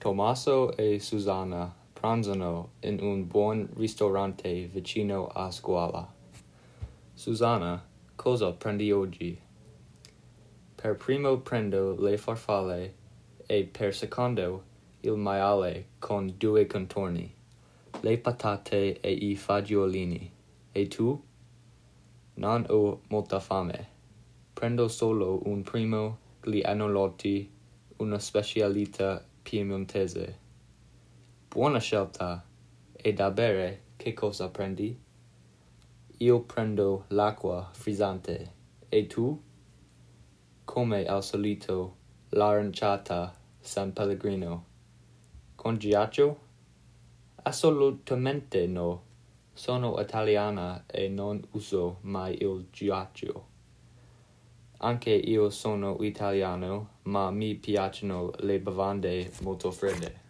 Tommaso e Susanna pranzano in un buon ristorante vicino a scuola. Susanna, cosa prendi oggi? Per primo prendo le farfalle e per secondo il maiale con due contorni, le patate e i fagiolini. E tu? Non ho molta fame. Prendo solo un primo gli annolotti, una specialità piemontese. Buona scelta. E da bere, che cosa prendi? Io prendo l'acqua frizzante. E tu? Come al solito, l'aranciata San Pellegrino. Con ghiaccio? Assolutamente no. Sono italiana e non uso mai il ghiaccio. Anche io sono italiano, ma mi piacciono le bevande molto fredde.